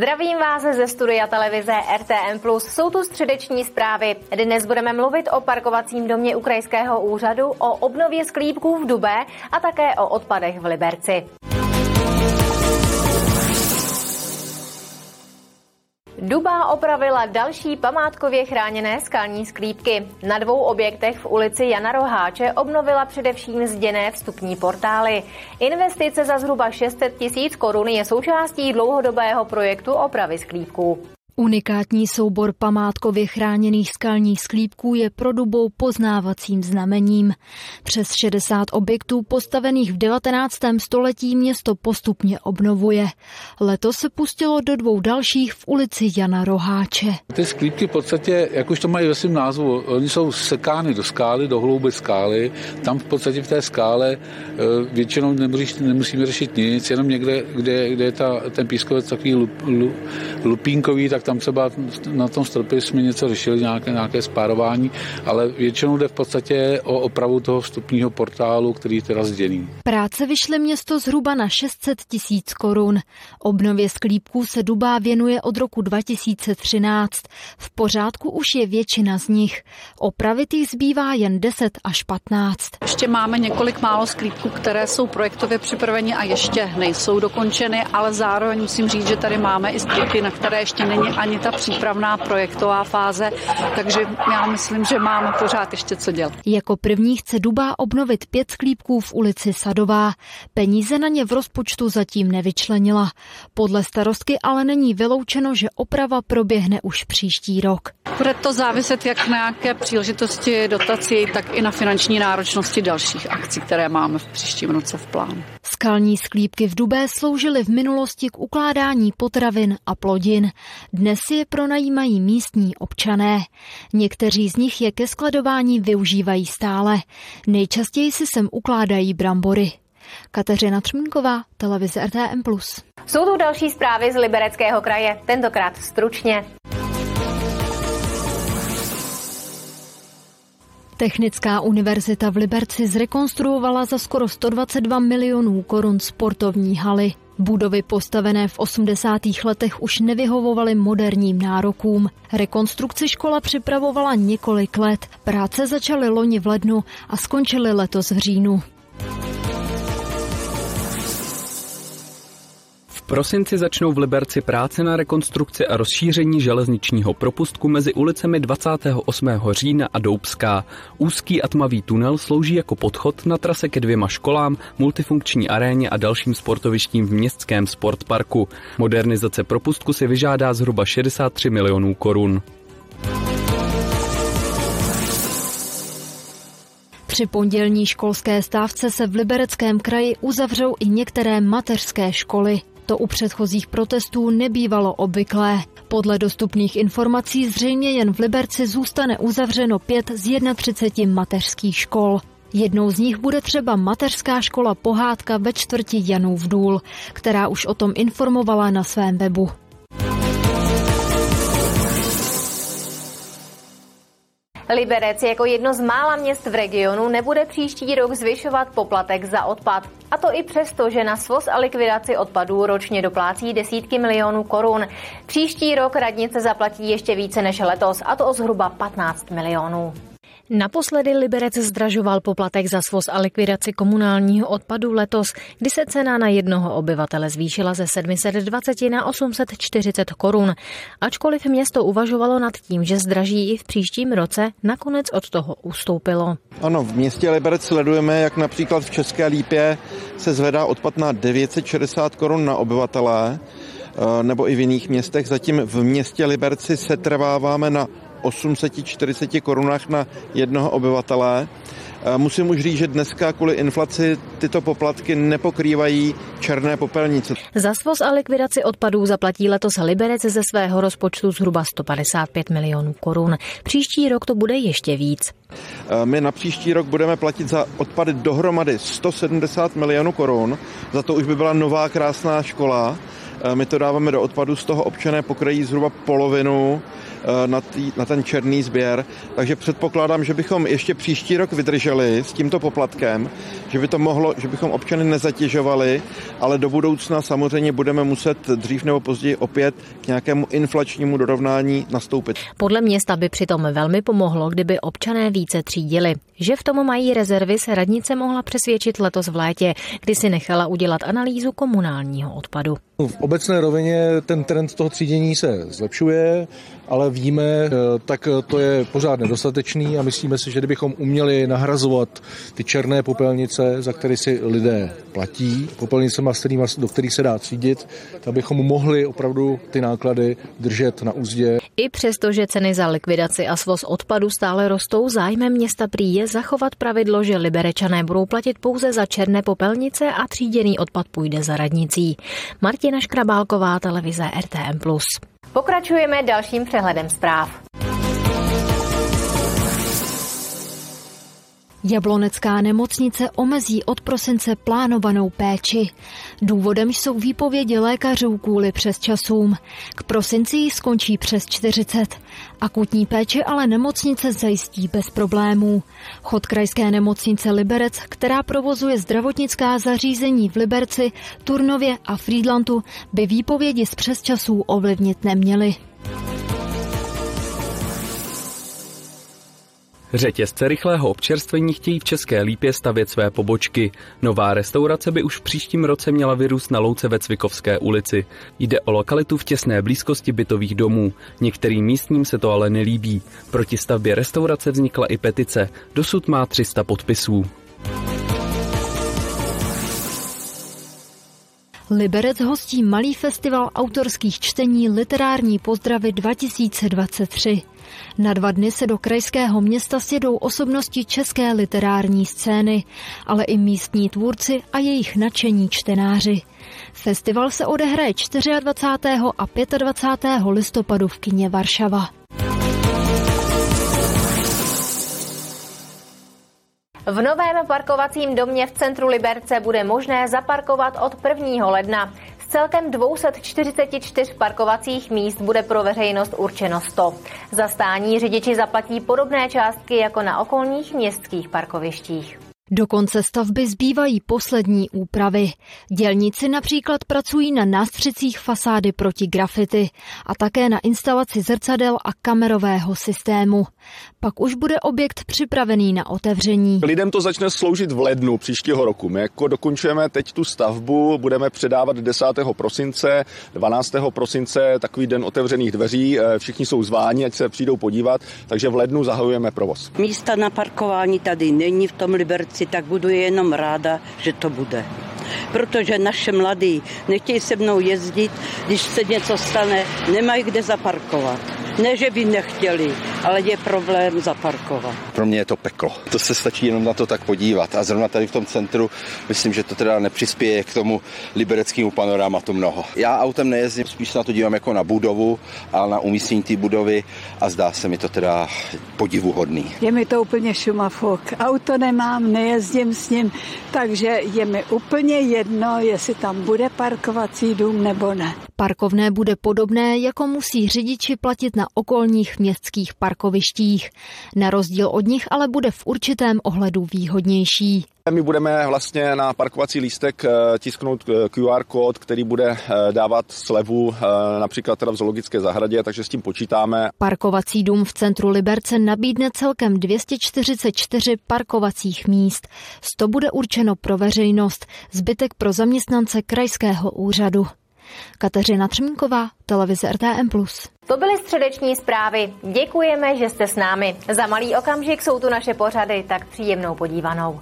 Zdravím vás ze studia televize RTM+. Jsou tu středeční zprávy. Dnes budeme mluvit o parkovacím domě Ukrajského úřadu, o obnově sklípků v Dubé a také o odpadech v Liberci. Duba opravila další památkově chráněné skalní sklípky. Na dvou objektech v ulici Jana Roháče obnovila především zděné vstupní portály. Investice za zhruba 600 tisíc korun je součástí dlouhodobého projektu opravy sklípků. Unikátní soubor památkově chráněných skalních sklípků je pro Dubou poznávacím znamením. Přes 60 objektů postavených v 19. století město postupně obnovuje. Letos se pustilo do dvou dalších v ulici Jana Roháče. Ty sklípky v podstatě, jak už to mají ve svém názvu, oni jsou sekány do skály, do hlouby skály. Tam v podstatě v té skále eh, většinou nemusí, nemusíme řešit nic, jenom někde, kde, kde je ta, ten pískovec takový lup, lup, lupínkový, tak tam třeba na tom stropě jsme něco řešili, nějaké, nějaké spárování, ale většinou jde v podstatě o opravu toho vstupního portálu, který je teda zděný. Práce vyšly město zhruba na 600 tisíc korun. Obnově sklípků se Dubá věnuje od roku 2013. V pořádku už je většina z nich. Opravit jich zbývá jen 10 až 15. Ještě máme několik málo sklípků, které jsou projektově připraveny a ještě nejsou dokončeny, ale zároveň musím říct, že tady máme i sklípky, na které ještě není ani ta přípravná projektová fáze, takže já myslím, že máme pořád ještě co dělat. Jako první chce Duba obnovit pět sklípků v ulici Sadová. Peníze na ně v rozpočtu zatím nevyčlenila. Podle starostky ale není vyloučeno, že oprava proběhne už příští rok. Bude to záviset jak na nějaké příležitosti dotací, tak i na finanční náročnosti dalších akcí, které máme v příštím roce v plánu. Skalní sklípky v Dubé sloužily v minulosti k ukládání potravin a plodin. Dnes je pronajímají místní občané. Někteří z nich je ke skladování využívají stále. Nejčastěji si sem ukládají brambory. Kateřina Třmínková, televize RTM+. Jsou tu další zprávy z Libereckého kraje, tentokrát stručně. Technická univerzita v Liberci zrekonstruovala za skoro 122 milionů korun sportovní haly. Budovy postavené v 80. letech už nevyhovovaly moderním nárokům. Rekonstrukci škola připravovala několik let. Práce začaly loni v lednu a skončily letos v říjnu. Prosinci začnou v Liberci práce na rekonstrukci a rozšíření železničního propustku mezi ulicemi 28. října a Doubská. Úzký a tmavý tunel slouží jako podchod na trase ke dvěma školám, multifunkční aréně a dalším sportovištím v městském sportparku. Modernizace propustku si vyžádá zhruba 63 milionů korun. Při pondělní školské stávce se v Libereckém kraji uzavřou i některé mateřské školy. To u předchozích protestů nebývalo obvyklé. Podle dostupných informací zřejmě jen v Liberci zůstane uzavřeno pět z 31 mateřských škol. Jednou z nich bude třeba mateřská škola Pohádka ve čtvrti Janův důl, která už o tom informovala na svém webu. Liberec jako jedno z mála měst v regionu nebude příští rok zvyšovat poplatek za odpad. A to i přesto, že na svoz a likvidaci odpadů ročně doplácí desítky milionů korun. Příští rok radnice zaplatí ještě více než letos, a to o zhruba 15 milionů. Naposledy Liberec zdražoval poplatek za svoz a likvidaci komunálního odpadu letos, kdy se cena na jednoho obyvatele zvýšila ze 720 na 840 korun. Ačkoliv město uvažovalo nad tím, že zdraží i v příštím roce, nakonec od toho ustoupilo. Ano, v městě Liberec sledujeme, jak například v České Lípě se zvedá odpad na 960 korun na obyvatele, eh, nebo i v jiných městech. Zatím v městě Liberci se trváváme na 840 korunách na jednoho obyvatele. Eh, musím už říct, že dneska kvůli inflaci tyto poplatky nepokrývají černé popelnice. Za svoz a likvidaci odpadů zaplatí letos Liberec ze svého rozpočtu zhruba 155 milionů korun. Příští rok to bude ještě víc. Eh, my na příští rok budeme platit za odpady dohromady 170 milionů korun. Za to už by byla nová krásná škola. Eh, my to dáváme do odpadu, z toho občané pokrají zhruba polovinu na, tý, na ten černý sběr. Takže předpokládám, že bychom ještě příští rok vydrželi s tímto poplatkem, že by to mohlo, že bychom občany nezatěžovali, ale do budoucna samozřejmě budeme muset dřív nebo později opět k nějakému inflačnímu dorovnání nastoupit. Podle města by přitom velmi pomohlo, kdyby občané více třídili. Že v tom mají rezervy, se radnice mohla přesvědčit letos v létě, kdy si nechala udělat analýzu komunálního odpadu. V obecné rovině ten trend toho třídění se zlepšuje, ale víme, eh, tak to je pořád nedostatečný a myslíme si, že kdybychom uměli nahrazovat ty černé popelnice, za které si lidé platí, popelnicema, do kterých se dá třídit, tak bychom mohli opravdu ty náklady držet na úzdě. I přesto, že ceny za likvidaci a svoz odpadu stále rostou, zájmem města prý je zachovat pravidlo, že liberečané budou platit pouze za černé popelnice a tříděný odpad půjde za radnicí. Martina Škrabálková, televize RTM+. Pokračujeme dalším přehledem zpráv. Jablonecká nemocnice omezí od prosince plánovanou péči. Důvodem jsou výpovědi lékařů kvůli přes časům. K prosinci jí skončí přes 40. Akutní péče ale nemocnice zajistí bez problémů. Chod krajské nemocnice Liberec, která provozuje zdravotnická zařízení v Liberci, Turnově a Friedlandu, by výpovědi z přesčasů ovlivnit neměly. Řetězce rychlého občerstvení chtějí v České Lípě stavět své pobočky. Nová restaurace by už v příštím roce měla vyrůst na louce ve Cvikovské ulici. Jde o lokalitu v těsné blízkosti bytových domů. Některým místním se to ale nelíbí. Proti stavbě restaurace vznikla i petice. Dosud má 300 podpisů. Liberec hostí malý festival autorských čtení Literární pozdravy 2023. Na dva dny se do krajského města sjedou osobnosti české literární scény, ale i místní tvůrci a jejich nadšení čtenáři. Festival se odehraje 24. a 25. listopadu v kině Varšava. V novém parkovacím domě v centru Liberce bude možné zaparkovat od 1. ledna celkem 244 parkovacích míst bude pro veřejnost určeno 100. Za stání řidiči zaplatí podobné částky jako na okolních městských parkovištích. Do konce stavby zbývají poslední úpravy. Dělníci například pracují na nástřicích fasády proti grafity a také na instalaci zrcadel a kamerového systému. Pak už bude objekt připravený na otevření. Lidem to začne sloužit v lednu příštího roku. My jako dokončujeme teď tu stavbu, budeme předávat 10. prosince, 12. prosince takový den otevřených dveří. Eh, všichni jsou zváni, ať se přijdou podívat, takže v lednu zahajujeme provoz. Místa na parkování tady není v tom Liberci věci, tak budu jenom ráda, že to bude. Protože naše mladí nechtějí se mnou jezdit, když se něco stane, nemají kde zaparkovat. Ne, že by nechtěli, ale je problém zaparkovat. Pro mě je to peklo. To se stačí jenom na to tak podívat. A zrovna tady v tom centru myslím, že to teda nepřispěje k tomu libereckému panorámatu mnoho. Já autem nejezdím, spíš na to dívám jako na budovu, ale na umístění té budovy a zdá se mi to teda podivuhodný. Je mi to úplně šumafok. Auto nemám, nejezdím s ním, takže je mi úplně jedno, jestli tam bude parkovací dům nebo ne. Parkovné bude podobné, jako musí řidiči platit na okolních městských parkovištích. Na rozdíl od nich ale bude v určitém ohledu výhodnější. My budeme vlastně na parkovací lístek eh, tisknout eh, QR kód, který bude eh, dávat slevu například teda v zoologické zahradě, takže s tím počítáme. Parkovací dům v centru Liberce nabídne celkem 244 parkovacích míst. 100 bude určeno pro veřejnost, zbytek pro zaměstnance krajského úřadu. Kateřina Třmínková, televize RTM+. To byly středeční zprávy. Děkujeme, že jste s námi. Za malý okamžik jsou tu naše pořady, tak příjemnou podívanou.